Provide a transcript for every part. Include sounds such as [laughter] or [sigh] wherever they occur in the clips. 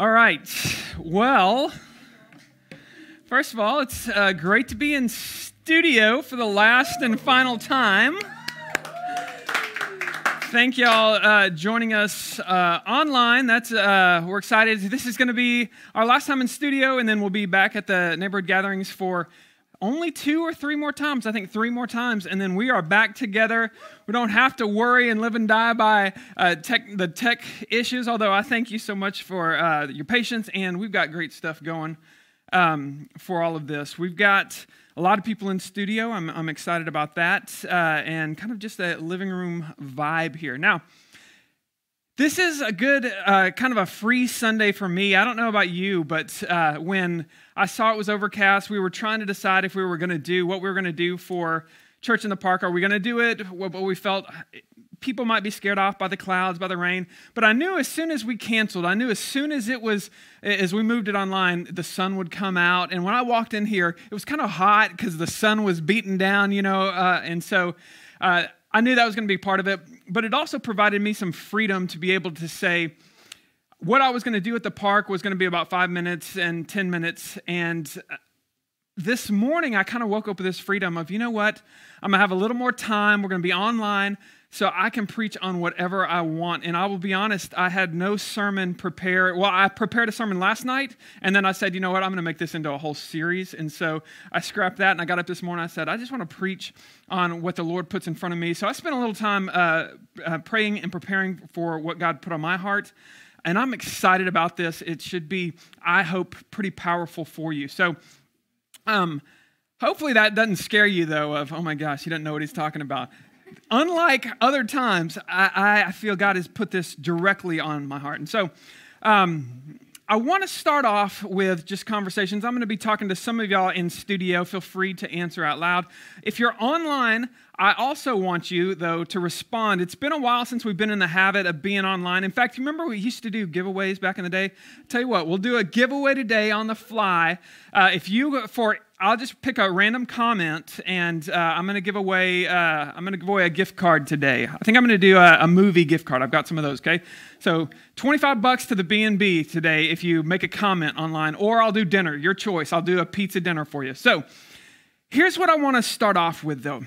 All right. Well, first of all, it's uh, great to be in studio for the last and final time. Thank y'all uh, joining us uh, online. That's uh, we're excited. This is going to be our last time in studio, and then we'll be back at the neighborhood gatherings for only two or three more times. I think three more times, and then we are back together. We don't have to worry and live and die by uh, tech, the tech issues. Although I thank you so much for uh, your patience, and we've got great stuff going um, for all of this. We've got a lot of people in studio. I'm, I'm excited about that, uh, and kind of just a living room vibe here. Now. This is a good, uh, kind of a free Sunday for me. I don't know about you, but uh, when I saw it was overcast, we were trying to decide if we were going to do what we were going to do for Church in the Park. Are we going to do it? But we felt people might be scared off by the clouds, by the rain. But I knew as soon as we canceled, I knew as soon as it was, as we moved it online, the sun would come out. And when I walked in here, it was kind of hot because the sun was beating down, you know. Uh, and so uh, I knew that was going to be part of it but it also provided me some freedom to be able to say what I was going to do at the park was going to be about five minutes and 10 minutes. And uh, this morning, I kind of woke up with this freedom of, you know what? I'm going to have a little more time. We're going to be online so I can preach on whatever I want. And I will be honest, I had no sermon prepared. Well, I prepared a sermon last night, and then I said, you know what, I'm going to make this into a whole series. And so I scrapped that, and I got up this morning. I said, I just want to preach on what the Lord puts in front of me. So I spent a little time uh, uh, praying and preparing for what God put on my heart. And I'm excited about this. It should be, I hope, pretty powerful for you. So, um, hopefully that doesn't scare you, though, of, oh my gosh, he doesn't know what he's talking about unlike other times, I, I, feel God has put this directly on my heart. And so um, I want to start off with just conversations. I'm going to be talking to some of y'all in studio. Feel free to answer out loud. If you're online, I also want you, though, to respond. It's been a while since we've been in the habit of being online. In fact, remember we used to do giveaways back in the day? Tell you what, we'll do a giveaway today on the fly. Uh, if you, for I'll just pick a random comment, and uh, I'm going to give away. Uh, I'm going to give away a gift card today. I think I'm going to do a, a, movie gift card. I've got some of those. Okay, so 25 bucks to the B&B today if you make a comment online, or I'll do dinner. Your choice. I'll do a pizza dinner for you. So, here's what I want to start off with, though.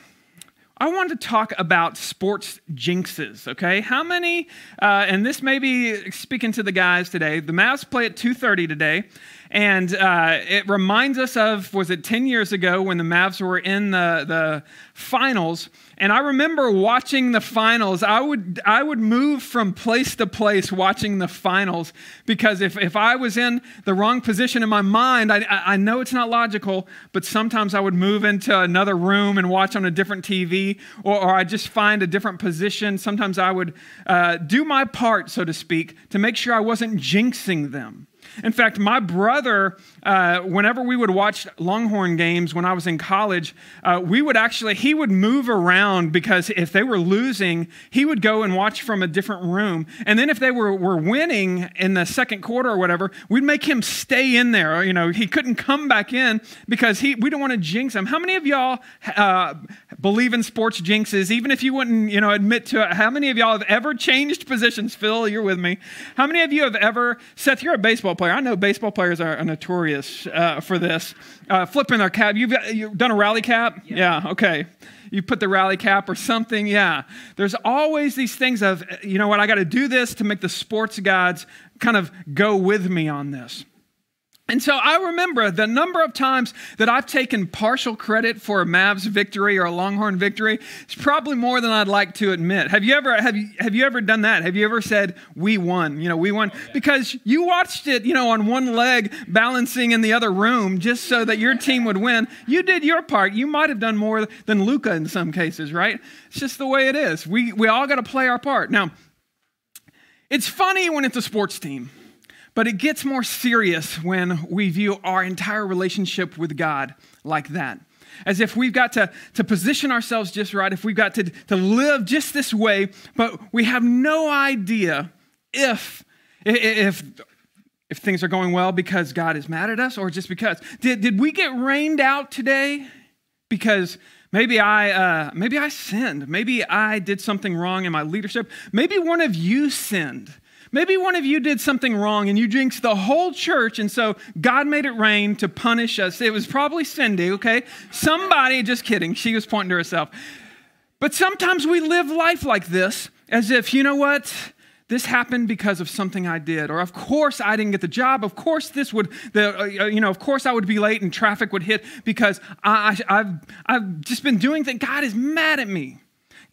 I want to talk about sports jinxes, okay? How many, uh, and this may be speaking to the guys today, the Mavs play at 2.30 today, and uh, it reminds us of, was it 10 years ago when the Mavs were in the, the finals? And I remember watching the finals. I would, I would move from place to place watching the finals because if, if I was in the wrong position in my mind, I, I know it's not logical, but sometimes I would move into another room and watch on a different TV, or, or I just find a different position. Sometimes I would uh, do my part, so to speak, to make sure I wasn't jinxing them. In fact, my brother, uh, whenever we would watch Longhorn games when I was in college, uh, we would actually, he would move around because if they were losing, he would go and watch from a different room. And then if they were, were winning in the second quarter or whatever, we'd make him stay in there. You know, he couldn't come back in because he, we don't want to jinx him. How many of y'all uh, believe in sports jinxes, even if you wouldn't, you know, admit to it? How many of y'all have ever changed positions? Phil, you're with me. How many of you have ever, Seth, you're a baseball player player. I know baseball players are notorious uh, for this. Uh, flipping their cap. You've, you've done a rally cap? Yeah. yeah, okay. You put the rally cap or something. Yeah. There's always these things of, you know what, I got to do this to make the sports gods kind of go with me on this. And so I remember the number of times that I've taken partial credit for a Mavs victory or a Longhorn victory. It's probably more than I'd like to admit. Have you ever have you have you ever done that? Have you ever said we won? You know, we won oh, because you watched it, you know, on one leg balancing in the other room just so that your team would win. You did your part. You might have done more than Luka in some cases, right? It's just the way it is. We we all got to play our part. Now, it's funny when it's a sports team but it gets more serious when we view our entire relationship with God like that. As if we've got to, to position ourselves just right, if we've got to, to live just this way, but we have no idea if, if, if things are going well because God is mad at us or just because. Did, did we get rained out today because maybe I, uh, maybe I sinned? Maybe I did something wrong in my leadership? Maybe one of you sinned Maybe one of you did something wrong and you jinxed the whole church, and so God made it rain to punish us. It was probably Cindy, okay? Somebody, just kidding, she was pointing to herself. But sometimes we live life like this, as if, you know what? This happened because of something I did, or of course I didn't get the job. Of course this would, the, uh, you know, of course I would be late and traffic would hit because I, have I've just been doing things. God is mad at me.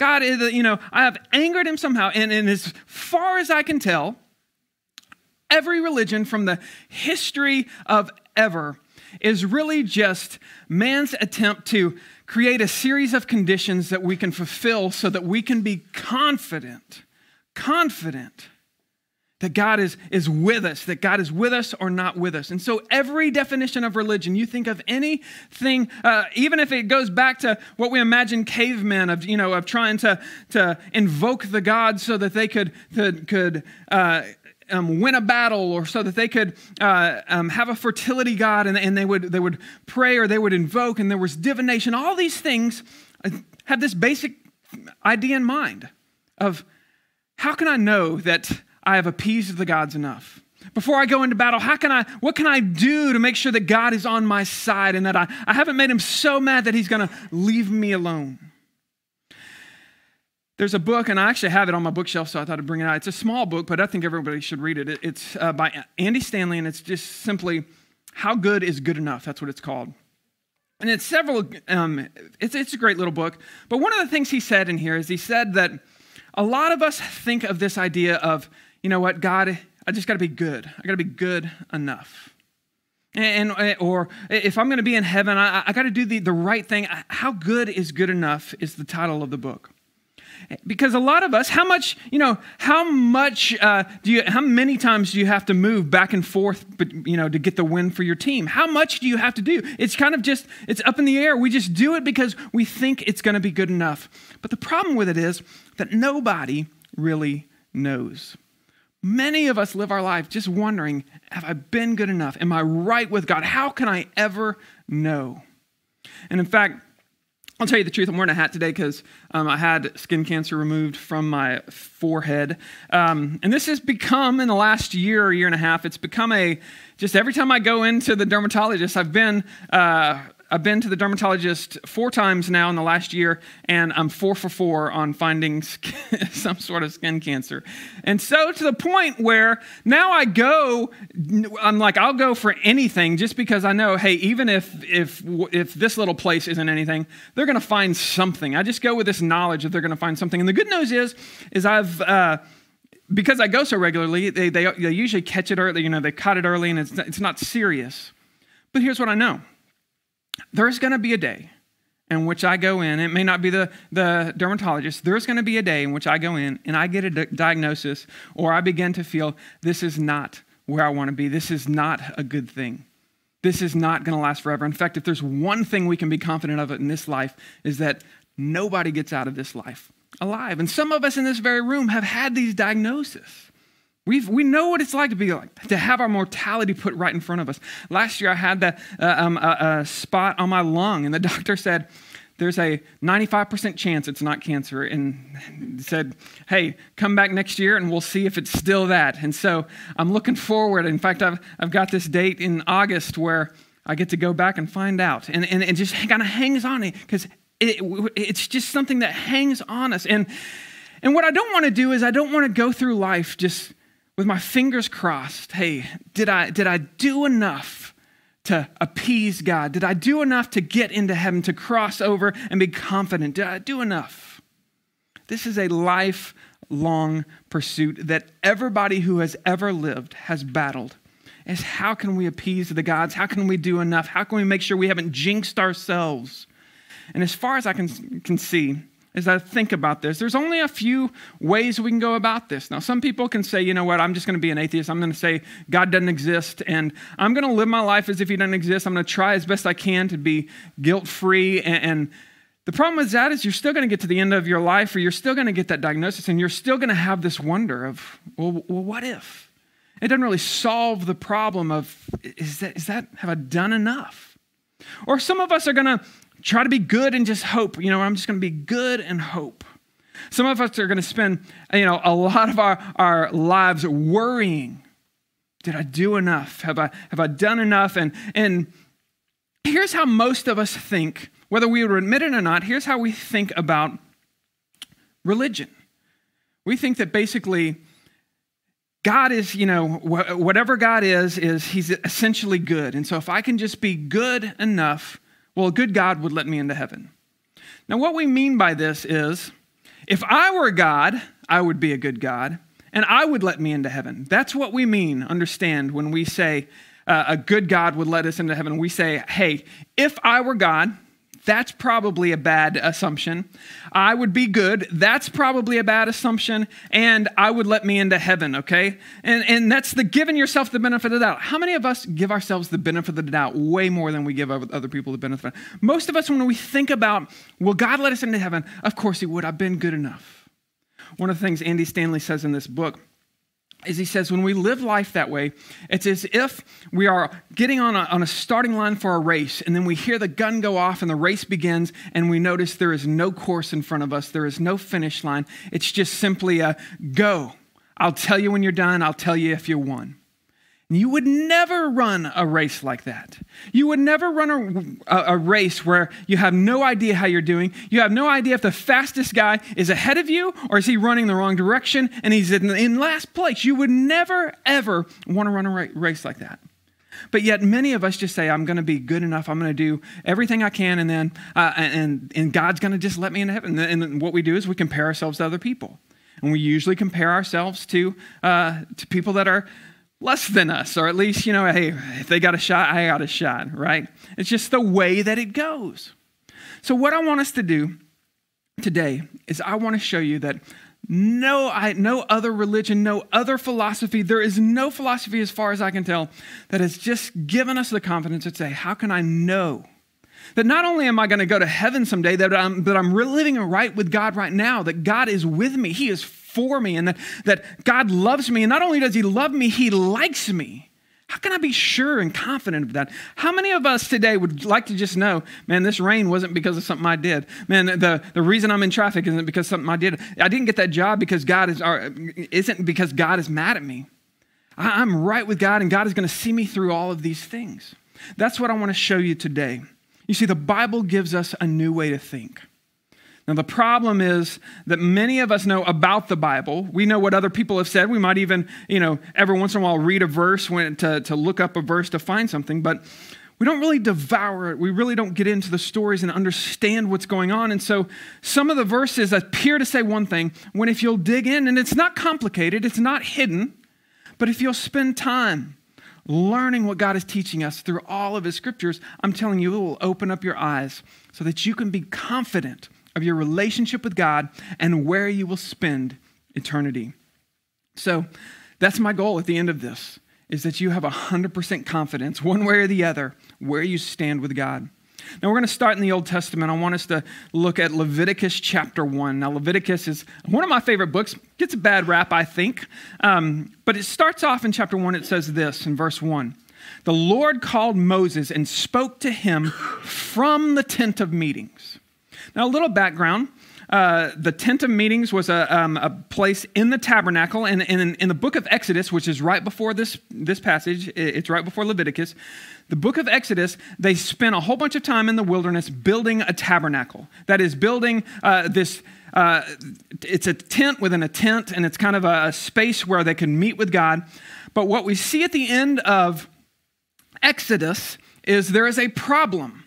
God you know, I have angered him somehow. And, and as far as I can tell, every religion from the history of ever is really just man's attempt to create a series of conditions that we can fulfill so that we can be confident, confident that God is, is with us, that God is with us or not with us. And so, every definition of religion, you think of anything, uh, even if it goes back to what we imagine cavemen of, you know, of trying to, to invoke the gods so that they could, could, could uh, um, win a battle or so that they could uh, um, have a fertility god and, and they, would, they would pray or they would invoke and there was divination. All these things uh, have this basic idea in mind of how can I know that I have appeased the gods enough. Before I go into battle, how can I, what can I do to make sure that God is on my side and that I, I haven't made him so mad that he's going to leave me alone? There's a book, and I actually have it on my bookshelf, so I thought I'd bring it out. It's a small book, but I think everybody should read it. It's uh, by Andy Stanley, and it's just simply How Good is Good Enough. That's what it's called. And it's several, um, it's, it's a great little book. But one of the things he said in here is he said that a lot of us think of this idea of you know what, God, I just got to be good. I got to be good enough. And, or if I'm going to be in heaven, I, I got to do the, the right thing. How good is good enough is the title of the book. Because a lot of us, how much, you know, how much uh, do you, how many times do you have to move back and forth, but, you know, to get the win for your team? How much do you have to do? It's kind of just, it's up in the air. We just do it because we think it's going to be good enough. But the problem with it is that nobody really knows. Many of us live our life just wondering have I been good enough? Am I right with God? How can I ever know? And in fact, I'll tell you the truth, I'm wearing a hat today because um, I had skin cancer removed from my forehead. Um, and this has become, in the last year, or year and a half, it's become a just every time I go into the dermatologist, I've been uh, I've been to the dermatologist four times now in the last year, and I'm four for four on finding [laughs] some sort of skin cancer. And so to the point where now I go, I'm like, I'll go for anything just because I know, hey, even if if if this little place isn't anything, they're going to find something. I just go with this knowledge that they're going to find something. And the good news is, is I've uh, because I go so regularly, they, they, they usually catch it early. You know, they cut it early, and it's it's not serious. But here's what I know there's going to be a day in which I go in, it may not be the, the dermatologist, there's going to be a day in which I go in and I get a diagnosis or I begin to feel this is not where I want to be. This is not a good thing. This is not going to last forever. In fact, if there's one thing we can be confident of in this life, is that nobody gets out of this life alive. And some of us in this very room have had these diagnoses. We've, we know what it's like to be like, to have our mortality put right in front of us. Last year, I had that, uh, um, a, a spot on my lung, and the [laughs] doctor said, there's a 95% chance it's not cancer. And said, hey, come back next year and we'll see if it's still that. And so I'm looking forward. In fact, I've, I've got this date in August where I get to go back and find out. And, and it just kind of hangs on me because it, it's just something that hangs on us. And, and what I don't want to do is I don't want to go through life just with my fingers crossed, hey, did I, did I do enough to appease God? Did I do enough to get into heaven, to cross over and be confident? Did I do enough? This is a lifelong pursuit that everybody who has ever lived has battled. Is how can we appease the gods? How can we do enough? How can we make sure we haven't jinxed ourselves? And as far as I can, can see, as I think about this, there's only a few ways we can go about this. Now, some people can say, you know what, I'm just going to be an atheist. I'm going to say God doesn't exist, and I'm going to live my life as if He doesn't exist. I'm going to try as best I can to be guilt free. And, and the problem with that is you're still going to get to the end of your life, or you're still going to get that diagnosis, and you're still going to have this wonder of, well, well, what if? It doesn't really solve the problem of, is that, is that have I done enough? Or some of us are going to try to be good and just hope. You know, I'm just going to be good and hope. Some of us are going to spend, you know, a lot of our, our lives worrying. Did I do enough? Have I, have I done enough? And, and here's how most of us think, whether we would admit it or not, here's how we think about religion. We think that basically God is, you know, whatever God is, is he's essentially good. And so if I can just be good enough, well, a good God would let me into heaven. Now, what we mean by this is if I were God, I would be a good God, and I would let me into heaven. That's what we mean, understand, when we say uh, a good God would let us into heaven. We say, hey, if I were God, that's probably a bad assumption. I would be good. That's probably a bad assumption. And I would let me into heaven, okay? And, and that's the giving yourself the benefit of the doubt. How many of us give ourselves the benefit of the doubt way more than we give other people the benefit? Most of us, when we think about, will God let us into heaven? Of course He would. I've been good enough. One of the things Andy Stanley says in this book is he says when we live life that way, it's as if we are getting on a, on a starting line for a race, and then we hear the gun go off and the race begins, and we notice there is no course in front of us, there is no finish line. It's just simply a go. I'll tell you when you're done, I'll tell you if you won. You would never run a race like that. You would never run a, a, race where you have no idea how you're doing. You have no idea if the fastest guy is ahead of you or is he running the wrong direction and he's in, in last place. You would never, ever want to run a race like that. But yet, many of us just say, I'm going to be good enough. I'm going to do everything I can, and then uh, and, and God's going to just let me into heaven. And what we do is we compare ourselves to other people. And we usually compare ourselves to, uh, to people that are less than us, or at least, you know, hey, if they got a shot, I got a shot, right? It's just the way that it goes. So, what I want us to do today is I want to show you that no, I, no other religion, no other philosophy, there is no philosophy, as far as I can tell, that has just given us the confidence to say, how can I know? That not only am I going to go to heaven someday, that I'm, that I'm living right with God right now, that God is with me, He is for me and that, that God loves me. And not only does He love me, He likes me. How can I be sure and confident of that? How many of us today would like to just know, man, this rain wasn't because of something I did? Man, the, the reason I'm in traffic isn't because something I did. I didn't get that job because God is, or isn't because God is mad at me. I, I'm right with God and God is going to see me through all of these things. That's what I want to show you today. You see, the Bible gives us a new way to think. Now, the problem is that many of us know about the Bible. We know what other people have said. We might even, you know, every once in a while read a verse when, to, to look up a verse to find something, but we don't really devour it. We really don't get into the stories and understand what's going on. And so some of the verses appear to say one thing, when if you'll dig in, and it's not complicated, it's not hidden, but if you'll spend time learning what God is teaching us through all of His scriptures, I'm telling you, it will open up your eyes so that you can be confident of your relationship with God and where you will spend eternity. So that's my goal at the end of this is that you have 100% confidence one way or the other where you stand with God. Now we're going to start in the Old Testament. I want us to look at Leviticus chapter 1. Now, Leviticus is one of my favorite books. Gets a bad rap, I think. Um, but it starts off in chapter 1. It says this in verse 1 The Lord called Moses and spoke to him from the tent of meetings. Now, a little background. Uh, the tent of meetings was a, um, a place in the tabernacle. And, in, in the book of Exodus, which is right before this, this passage, it's right before Leviticus, the book of Exodus, they spent a whole bunch of time in the wilderness building a tabernacle. That is, building uh, this. Uh, it's a tent within a tent, and it's kind of a, a space where they can meet with God. But what we see at the end of Exodus is there is a problem.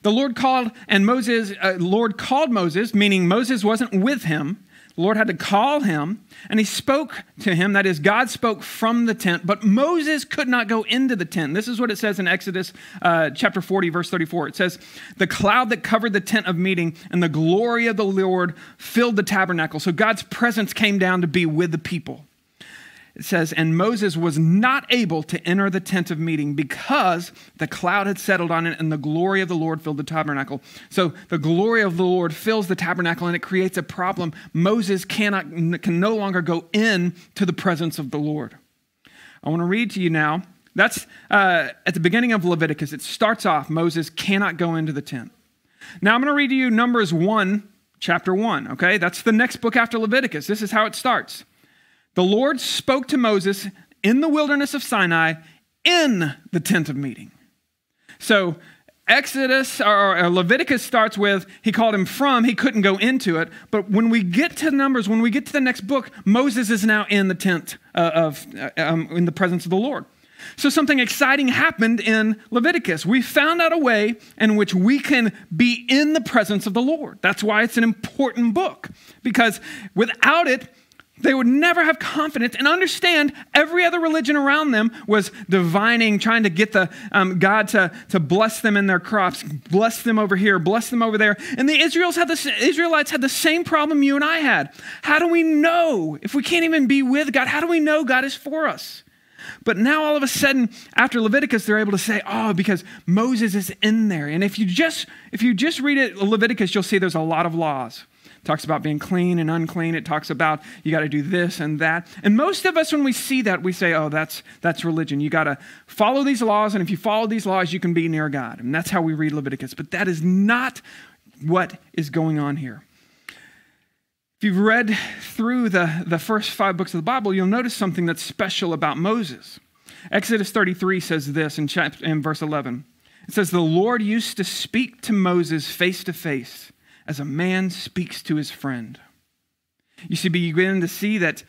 The Lord called, and Moses, uh, Lord called Moses, meaning Moses wasn't with him. The Lord had to call him, and he spoke to him. That is, God spoke from the tent, but Moses could not go into the tent. This is what it says in Exodus uh, chapter 40, verse 34. It says, The cloud that covered the tent of meeting and the glory of the Lord filled the tabernacle. So God's presence came down to be with the people it says, And Moses was not able to enter the tent of meeting because the cloud had settled on it and the glory of the Lord filled the tabernacle. So the glory of the Lord fills the tabernacle and it creates a problem. Moses cannot, can no longer go in to the presence of the Lord. I want to read to you now. That's uh, at the beginning of Leviticus. It starts off Moses cannot go into the tent. Now I'm going to read to you Numbers 1 chapter 1, okay? That's the next book after Leviticus. This is how it starts. The Lord spoke to Moses in the wilderness of Sinai in the tent of meeting. So Exodus or Leviticus starts with, he called him from, he couldn't go into it. But when we get to Numbers, when we get to the next book, Moses is now in the tent uh, of, uh, um, in the presence of the Lord. So something exciting happened in Leviticus. We found out a way in which we can be in the presence of the Lord. That's why it's an important book, because without it, they would never have confidence and understand every other religion around them was divining, trying to get the um, God to, to bless them in their crops, bless them over here, bless them over there. And the Israelites had, the, Israelites had the same problem you and I had. How do we know if we can't even be with God? How do we know God is for us? But now all of a sudden, after Leviticus, they're able to say, oh, because Moses is in there. And if you just if you just read it, Leviticus, you'll see there's a lot of laws. It talks about being clean and unclean. It talks about you got to do this and that. And most of us, when we see that, we say, oh, that's that's religion. You got to follow these laws, and if you follow these laws, you can be near God. And that's how we read Leviticus. But that is not what is going on here. If you've read through the, the first five books of the Bible, you'll notice something that's special about Moses. Exodus 33 says this in, chapter, in verse 11. It says, The Lord used to speak to Moses face to face as a man speaks to his friend. You see, begin to see that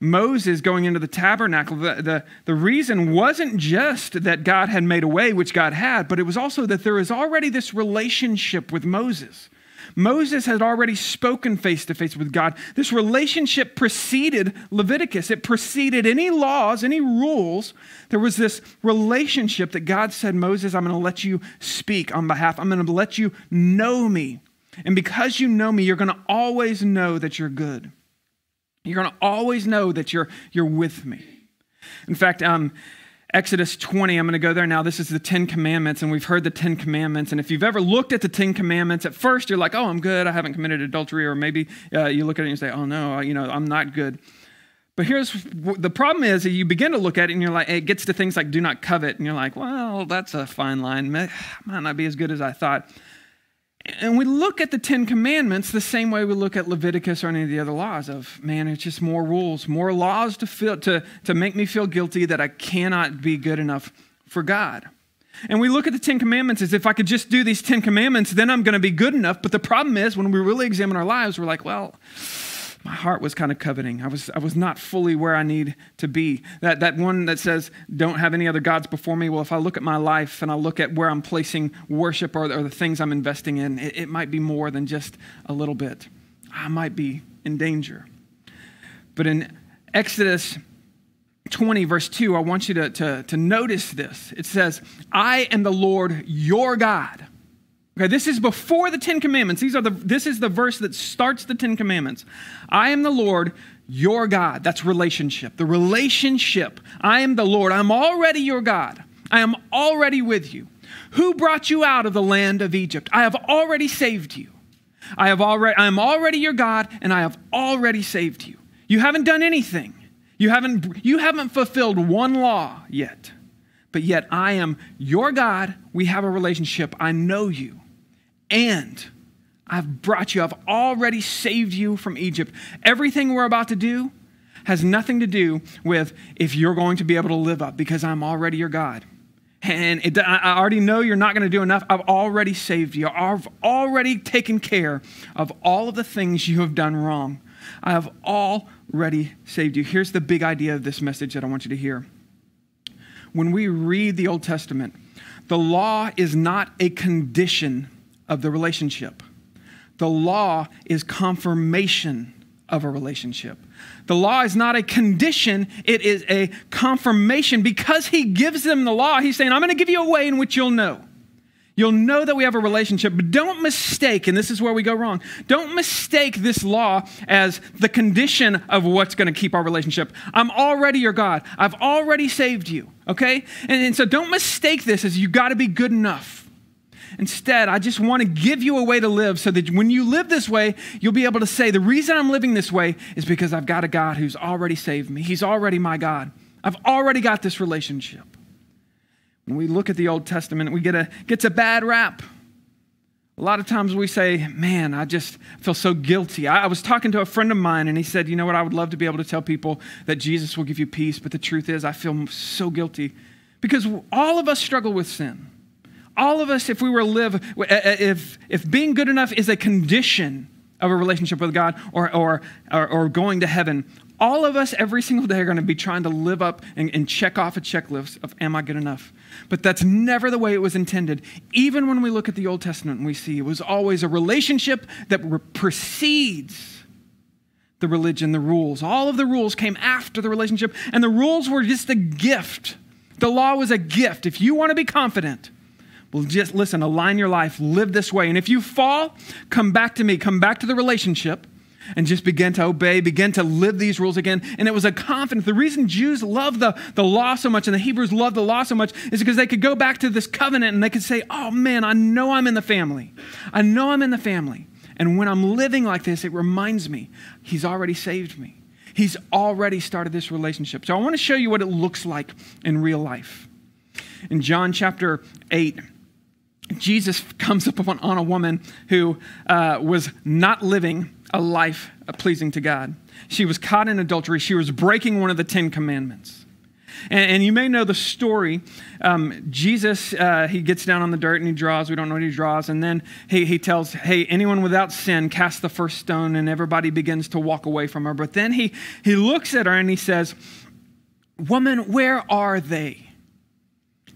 Moses going into the tabernacle, the, the, the reason wasn't just that God had made a way, which God had, but it was also that there was already this relationship with Moses. Moses had already spoken face to face with God. This relationship preceded Leviticus, it preceded any laws, any rules. There was this relationship that God said, Moses, I'm going to let you speak on behalf, I'm going to let you know me. And because you know me, you're going to always know that you're good. You're going to always know that you're, you're with me. In fact, um, Exodus 20, I'm going to go there now. This is the Ten Commandments, and we've heard the Ten Commandments. And if you've ever looked at the Ten Commandments, at first you're like, oh, I'm good. I haven't committed adultery. Or maybe uh, you look at it and you say, oh, no, you know, I'm not good. But here's the problem is you begin to look at it and you're like, it gets to things like do not covet. And you're like, well, that's a fine line. Might not be as good as I thought. And we look at the Ten Commandments the same way we look at Leviticus or any of the other laws of, man, it's just more rules, more laws to, feel, to, to make me feel guilty that I cannot be good enough for God. And we look at the Ten Commandments as if I could just do these Ten Commandments, then I'm going to be good enough. But the problem is, when we really examine our lives, we're like, well, my heart was kind of coveting. I was, I was not fully where I need to be. That, that one that says, don't have any other gods before me. Well, if I look at my life and I look at where I'm placing worship or, or the things I'm investing in, it, it might be more than just a little bit. I might be in danger. But in Exodus 20, verse 2, I want you to, to, to notice this. It says, I am the Lord your God Okay, this is before the Ten Commandments. These are the, this is the verse that starts the Ten Commandments. I am the Lord, your God. That's relationship. The relationship. I am the Lord. I'm already your God. I am already with you. Who brought you out of the land of Egypt? I have already saved you. I have already I am already your God and I have already saved you. You haven't done anything. You haven't you haven't fulfilled one law yet. But yet I am your God. We have a relationship. I know you and I've brought you, I've already saved you from Egypt. Everything we're about to do has nothing to do with if you're going to be able to live up because I'm already your God. And it, I already know you're not going to do enough. I've already saved you. I've already taken care of all of the things you have done wrong. I have already saved you. Here's the big idea of this message that I want you to hear. When we read the Old Testament, the law is not a condition of the relationship. The law is confirmation of a relationship. The law is not a condition, it is a confirmation. Because he gives them the law, he's saying, I'm going to give you a way in which you'll know. You'll know that we have a relationship, but don't mistake, and this is where we go wrong, don't mistake this law as the condition of what's going to keep our relationship. I'm already your God. I've already saved you, okay? And, and so don't mistake this as you got to be good enough. Instead, I just want to give you a way to live so that when you live this way, you'll be able to say, The reason I'm living this way is because I've got a God who's already saved me. He's already my God. I've already got this relationship. When we look at the Old Testament, we get a gets a bad rap. A lot of times we say, man, I just feel so guilty. I, I, was talking to a friend of mine and he said, you know what, I would love to be able to tell people that Jesus will give you peace, but the truth is, I feel so guilty because all of us struggle with sin. All of us, if we were to live, eh, eh, if, if being good enough is a condition of a relationship with God or, or, or, or going to heaven, all of us every single day are going to be trying to live up and, and, check off a checklist of am I good enough? But that's never the way it was intended. Even when we look at the Old Testament we see it was always a relationship that re- precedes the religion, the rules. All of the rules came after the relationship, and the rules were just a gift. The law was a gift. If you want to be confident, well, just listen, align your life, live this way. And if you fall, come back to me, come back to the relationship and just begin to obey, begin to live these rules again. And it was a confidence. The reason Jews love the, the law so much and the Hebrews love the law so much is because they could go back to this covenant and they could say, oh man, I know I'm in the family. I know I'm in the family. And when I'm living like this, it reminds me, He's already saved me. He's already started this relationship. So I want to show you what it looks like in real life. In John chapter 8, Jesus comes up on a woman who uh, was not living a life pleasing to God. She was caught in adultery. She was breaking one of the Ten Commandments. And, and you may know the story. Um, Jesus, uh, he gets down on the dirt and he draws. We don't know what he draws. And then he, he tells, hey, anyone without sin, cast the first stone. And everybody begins to walk away from her. But then he, he looks at her and he says, Woman, where are they?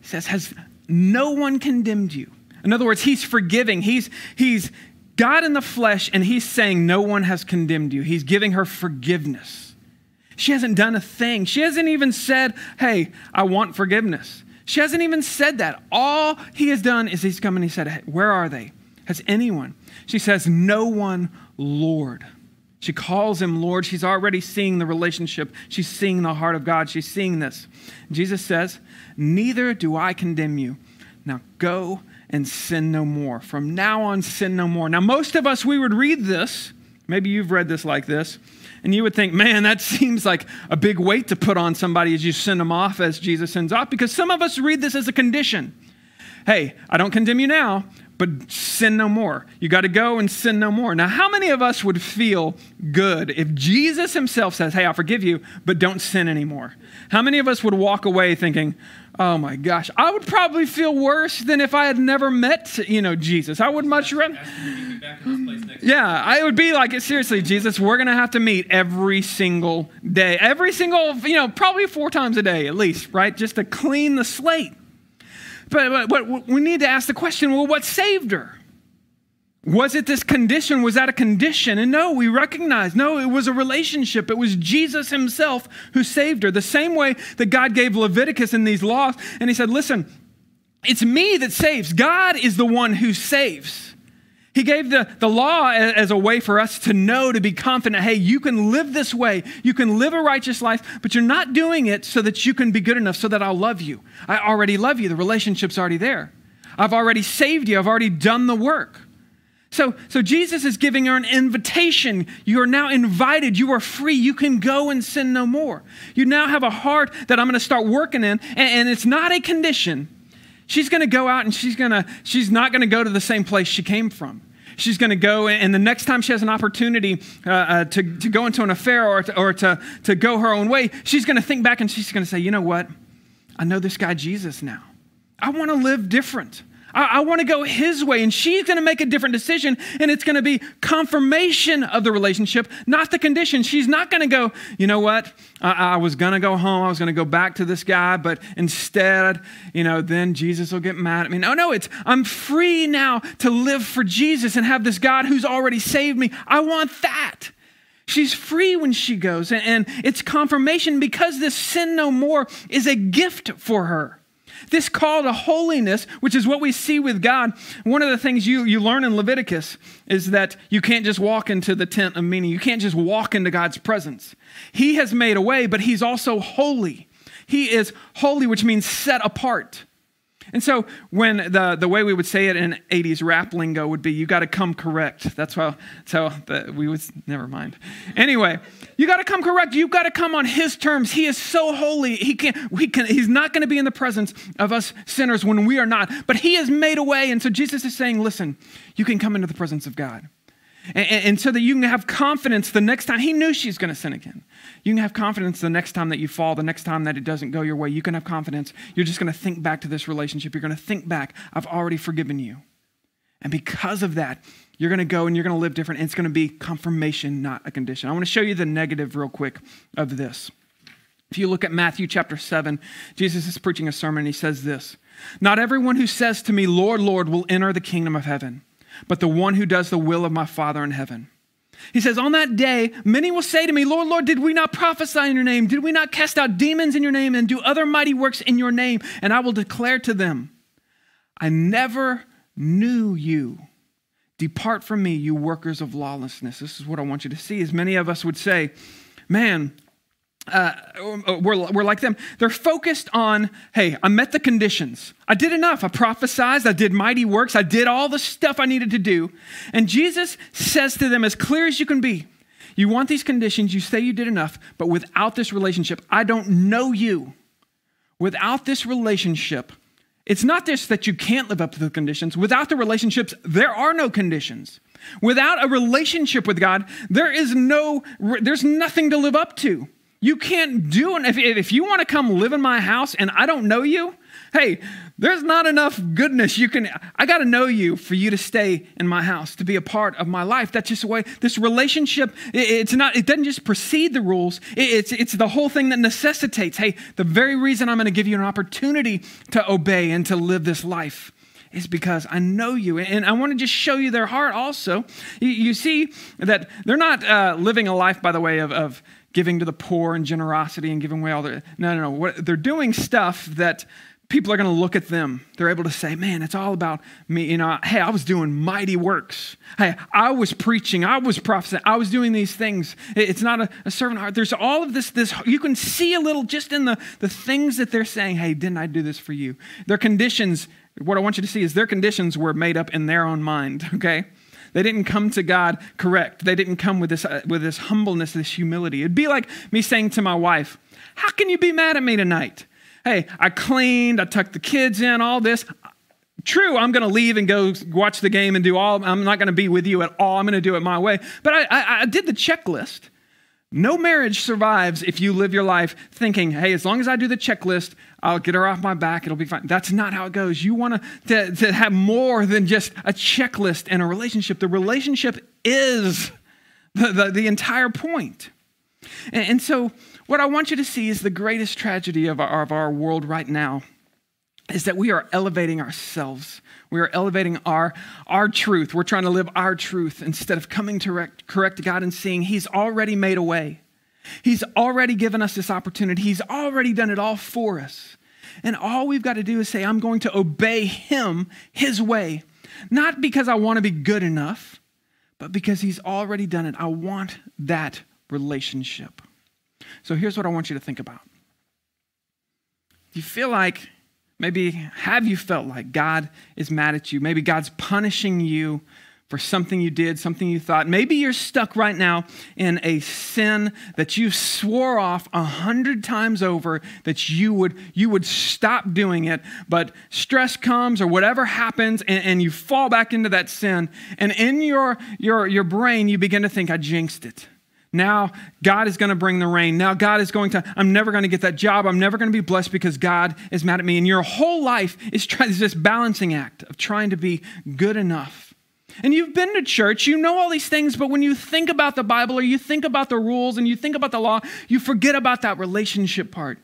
He says, Has no one condemned you? In other words, he's forgiving. He's, he's, God in the flesh, and he's saying, No one has condemned you. He's giving her forgiveness. She hasn't done a thing. She hasn't even said, Hey, I want forgiveness. She hasn't even said that. All he has done is he's come and he said, hey, Where are they? Has anyone? She says, No one, Lord. She calls him Lord. She's already seeing the relationship. She's seeing the heart of God. She's seeing this. Jesus says, Neither do I condemn you. Now go and sin no more. From now on, sin no more. Now, most of us, we would read this. Maybe you've read this like this. And you would think, man, that [laughs] seems like a big weight to put on somebody as you send them off as Jesus sends off. Because some of us read this as a condition. Hey, I don't condemn you now, but sin no more. You got to go and sin no more. Now, how many of us would feel good if Jesus himself says, Hey, I'll forgive you, but don't sin anymore? How many of us would walk away thinking, Oh my gosh, I would probably feel worse than if I had never met, you know, Jesus. I would much rather. Yeah, I would be like, seriously, Jesus, we're going to have to meet every single day. Every single, you know, probably four times a day at least, right? Just to clean the slate. But, but, but we need to ask the question well, what saved her? Was it this condition? Was that a condition? And no, we recognize, no, it was a relationship. It was Jesus himself who saved her. The same way that God gave Leviticus in these laws. And he said, listen, it's me that saves. God is the one who saves. He gave the, the law as a way for us to know, to be confident hey, you can live this way. You can live a righteous life, but you're not doing it so that you can be good enough so that I'll love you. I already love you. The relationship's already there. I've already saved you. I've already done the work. So, so Jesus is giving her an invitation. You are now invited. You are free. You can go and sin no more. You now have a heart that I'm going to start working in, and, and it's not a condition. She's going to go out and she's going to she's not going to go to the same place she came from. She's going to go, and the next time she has an opportunity uh, uh, to, to go into an affair or, to, or to, to go her own way, she's going to think back and she's going to say, you know what? I know this guy Jesus now. I want to live different. I, I want to go his way. And she's going to make a different decision. And it's going to be confirmation of the relationship, not the condition. She's not going to go, you know what? I, I was going to go home. I was going to go back to this guy. But instead, you know, then Jesus will get mad at me. No, no, it's I'm free now to live for Jesus and have this God who's already saved me. I want that. She's free when she goes. And, it's confirmation because this sin no more is a gift for her. This call to holiness, which is what we see with God, one of the things you, you learn in Leviticus is that you can't just walk into the tent of meeting. You can't just walk into God's presence. He has made a way, but He's also holy. He is holy, which means set apart. And so when the, the way we would say it in 80s rap lingo would be, you got to come correct. That's how, so the, we would, never mind. Anyway, you got to come correct. You've got to come on his terms. He is so holy. He can, we can, he's not going to be in the presence of us sinners when we are not. But he has made a way. And so Jesus is saying, listen, you can come into the presence of God. And, and, so that you can have confidence the next time. He knew she's going to sin again. You can have confidence the next time that you fall, the next time that it doesn't go your way. You can have confidence. You're just going to think back to this relationship. You're going to think back, I've already forgiven you. And because of that, you're going to go and you're going to live different. And it's going to be confirmation, not a condition. I want to show you the negative real quick of this. If you look at Matthew chapter 7, Jesus is preaching a sermon and he says this Not everyone who says to me, Lord, Lord, will enter the kingdom of heaven but the one who does the will of my Father in heaven. He says, On that day, many will say to me, Lord, Lord, did we not prophesy in your name? Did we not cast out demons in your name and do other mighty works in your name? And I will declare to them, I never knew you. Depart from me, you workers of lawlessness. This is what I want you to see. As many of us would say, Man, uh, we're, we're like them. They're focused on, hey, I met the conditions. I did enough. I prophesied. I did mighty works. I did all the stuff I needed to do. And Jesus says to them, as clear as you can be, you want these conditions, you say you did enough, but without this relationship, I don't know you. Without this relationship, it's not just that you can't live up to the conditions. Without the relationships, there are no conditions. Without a relationship with God, there is no, there's nothing to live up to. You can't do it. If, if you want to come live in my house and I don't know you, hey, there's not enough goodness you can. I got to know you for you to stay in my house, to be a part of my life. That's just the way this relationship. it's not. It doesn't just precede the rules. it's it's the whole thing that necessitates. Hey, the very reason I'm going to give you an opportunity to obey and to live this life is because I know you. And I want to just show you their heart also. You, you see that they're not uh, living a life, by the way, of, of giving to the poor and generosity and giving away all their. No, no, no. What, they're doing stuff that people are going to look at them. They're able to say, man, it's all about me. You know, hey, I was doing mighty works. Hey, I was preaching. I was prophesying. I was doing these things. It's not a, a, servant heart. There's all of this, this, you can see a little just in the, the things that they're saying, hey, didn't I do this for you? Their conditions, what I want you to see is their conditions were made up in their own mind, okay? They didn't come to God correct. They didn't come with this, uh, with this humbleness, this humility. It'd be like me saying to my wife, How can you be mad at me tonight? Hey, I cleaned, I tucked the kids in, all this. True, I'm going to leave and go watch the game and do all, I'm not going to be with you at all. I'm going to do it my way. But I, I, I did the checklist. No marriage survives if you live your life thinking, hey, as long as I do the checklist, I'll get her off my back, it'll be fine. That's not how it goes. You want to, to have more than just a checklist in a relationship. The relationship is the, the, the entire point. And, and, so, what I want you to see is the greatest tragedy of our, of our world right now is that we are elevating ourselves. We are elevating our, our truth. We're trying to live our truth instead of coming to correct, correct God and seeing He's already made a way. He's already given us this opportunity. He's already done it all for us. And all we've got to do is say, I'm going to obey Him, His way. Not because I want to be good enough, but because He's already done it. I want that relationship. So here's what I want you to think about. Do you feel like Maybe have you felt like God is mad at you? Maybe God's punishing you for something you did, something you thought. Maybe you're stuck right now in a sin that you swore off a hundred times over that you would you would stop doing it, but stress comes or whatever happens, and, and you fall back into that sin. And in your your your brain, you begin to think, I jinxed it. Now God is going to bring the rain. Now God is going to, I'm never going to get that job. I'm never going to be blessed because God is mad at me. And your whole life is, try, is this balancing act of trying to be good enough. And you've been to church, you know all these things, but when you think about the Bible or you think about the rules and you think about the law, you forget about that relationship part.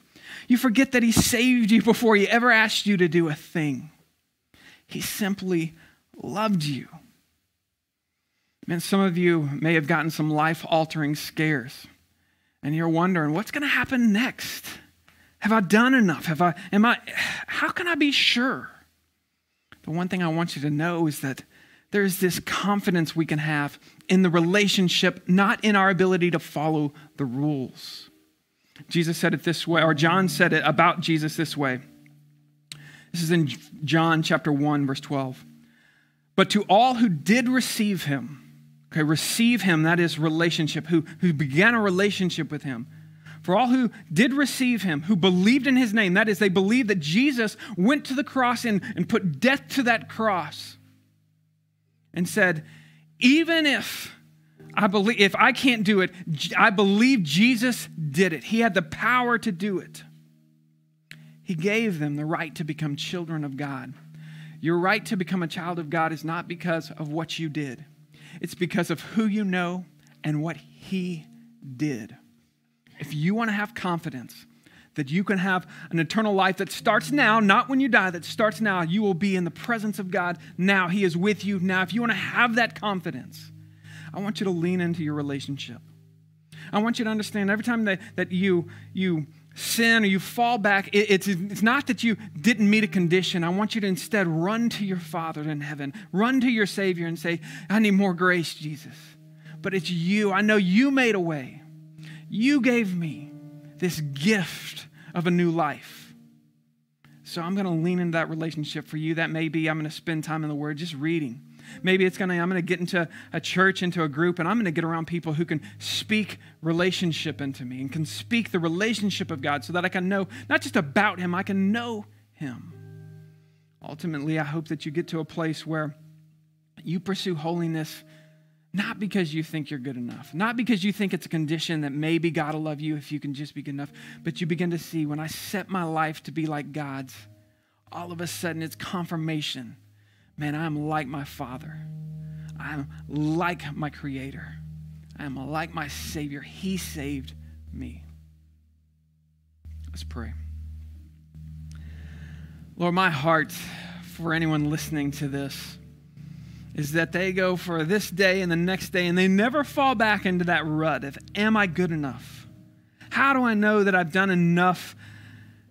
You forget that He saved you before He ever asked you to do a thing. He simply loved you. Man, some of you may have gotten some life altering scares, and you're wondering, what's going to happen next? Have I done enough? Have I, am I, how can I be sure? The one thing I want you to know is that there's this confidence we can have in the relationship, not in our ability to follow the rules. Jesus said it this way, or John said it about Jesus this way This is in John chapter 1, verse 12. But to all who did receive him, okay, receive him, that is relationship, who, who began a relationship with him. For all who did receive him, who believed in his name, that is, they believed that Jesus went to the cross and, and put death to that cross and said, even if I believe if I can't do it, I believe Jesus did it. He had the power to do it. He gave them the right to become children of God. Your right to become a child of God is not because of what you did. It's because of who you know and what he did. If you want to have confidence that you can have an eternal life that starts now, not when you die, that starts now, you will be in the presence of God now. He is with you now. If you want to have that confidence, I want you to lean into your relationship. I want you to understand every time that, that you, you sin or you fall back, it, it's, it's not that you didn't meet a condition. I want you to instead run to your Father in heaven, run to your Savior and say, I need more grace, Jesus. But it's you. I know you made a way. You gave me this gift of a new life. So I'm going to lean into that relationship for you. That may be I'm going to spend time in the Word just reading. Maybe it's going to, I'm going to get into a church, into a group, and I'm going to get around people who can speak relationship into me and can speak the relationship of God so that I can know not just about Him, I can know Him. Ultimately, I hope that you get to a place where you pursue holiness not because you think you're good enough, not because you think it's a condition that maybe God will love you if you can just be good enough, but you begin to see when I set my life to be like God's, all of a sudden it's confirmation man, I'm like my Father. I'm like my Creator. I'm like my Savior. He saved me. Let's pray. Lord, my heart for anyone listening to this is that they go for this day and the next day and they never fall back into that rut of, Am I good enough? How do I know that I've done enough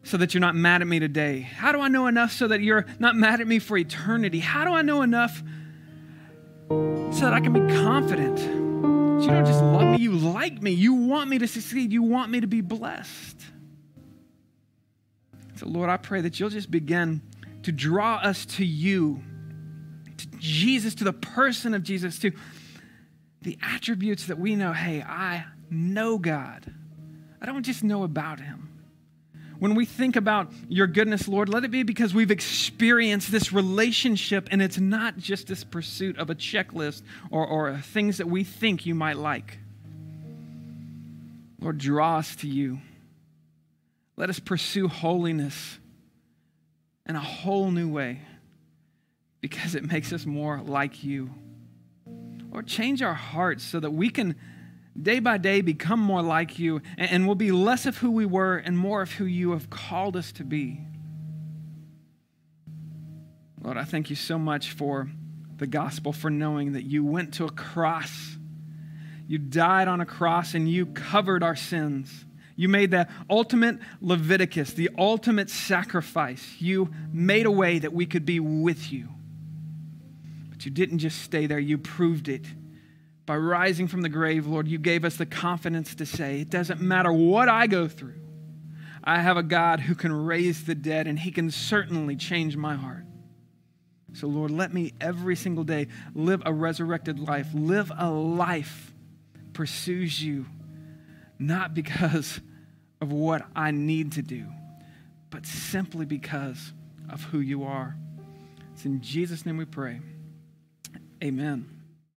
so that you're not mad at me today? How do I know enough so that you're not mad at me for eternity? How do I know enough so that I can be confident? That you don't just love me, you like me. You want me to succeed, you want me to be blessed. So, Lord, I pray that you'll just begin to draw us to you, to Jesus, to the person of Jesus, to the attributes that we know hey, I know God. I don't just know about him when we think about your goodness, Lord, let it be because we've experienced this relationship and it's not just this pursuit of a checklist or, or things that we think you might like. Lord, draw us to you. Let us pursue holiness in a whole new way because it makes us more like you. Or change our hearts so that we can day by day become more like you, and we'll be less of who we were and more of who you have called us to be. Lord, I thank you so much for the gospel, for knowing that you went to a cross. You died on a cross and you covered our sins. You made the ultimate Leviticus, the ultimate sacrifice. You made a way that we could be with you. But you didn't just stay there, you proved it by rising from the grave, Lord, you gave us the confidence to say, it doesn't matter what I go through. I have a God who can raise the dead, and he can certainly change my heart. So, Lord, let me every single day live a resurrected life, live a life pursues you, not because of what I need to do, but simply because of who you are. It's in Jesus' name we pray. Amen.